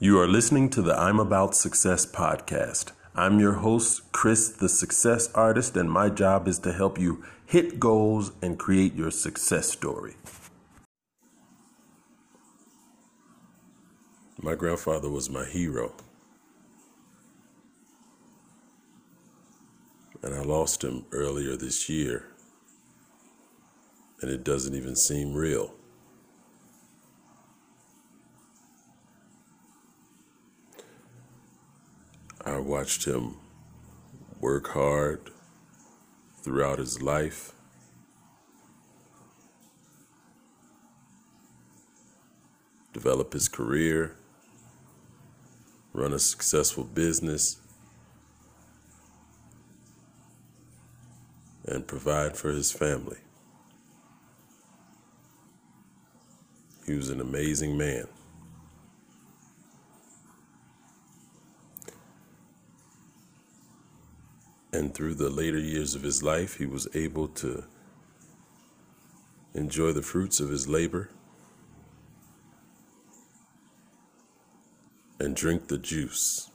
You are listening to the I'm About Success podcast. I'm your host, Chris, the success artist, and my job is to help you hit goals and create your success story. My grandfather was my hero. And I lost him earlier this year. And it doesn't even seem real. I watched him work hard throughout his life. Develop his career, run a successful business, and provide for his family. He was an amazing man. And through the later years of his life, he was able to enjoy the fruits of his labor and drink the juice.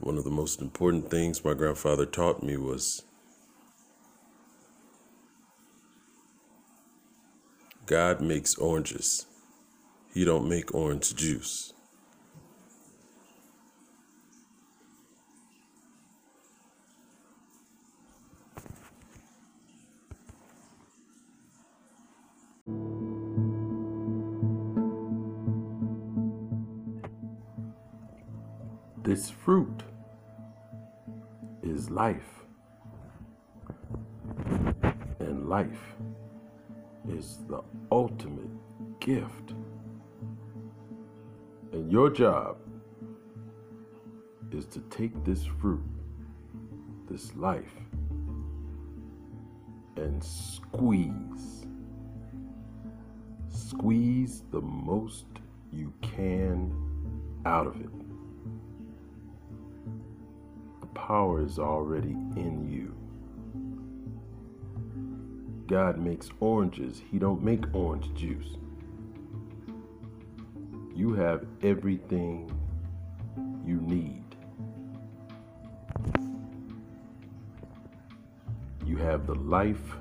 One of the most important things my grandfather taught me was God makes oranges. He don't make orange juice. This fruit is life. And life is the ultimate gift. And your job is to take this fruit, this life, and squeeze. Squeeze the most you can out of it. The power is already in you. God makes oranges, he don't make orange juice. You have everything you need. You have the life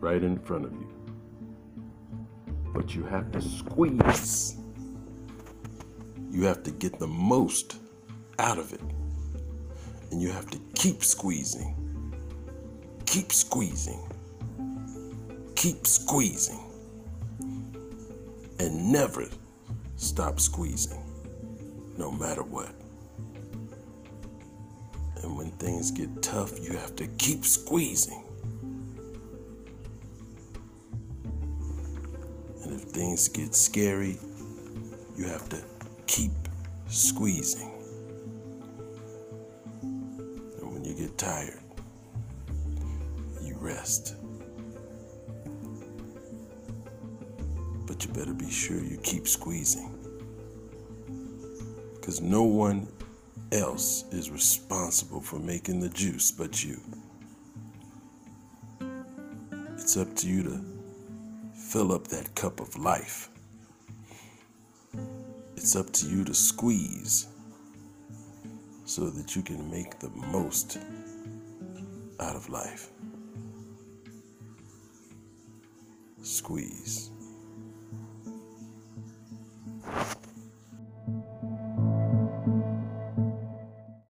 right in front of you. But you have to squeeze. You have to get the most out of it. And you have to keep squeezing. Keep squeezing keep squeezing and never stop squeezing, no matter what. And when things get tough, you have to keep squeezing. And if things get scary, you have to keep squeezing. And when you get tired, you rest. You better be sure you keep squeezing. Because no one else is responsible for making the juice but you. It's up to you to fill up that cup of life. It's up to you to squeeze so that you can make the most out of life. Squeeze.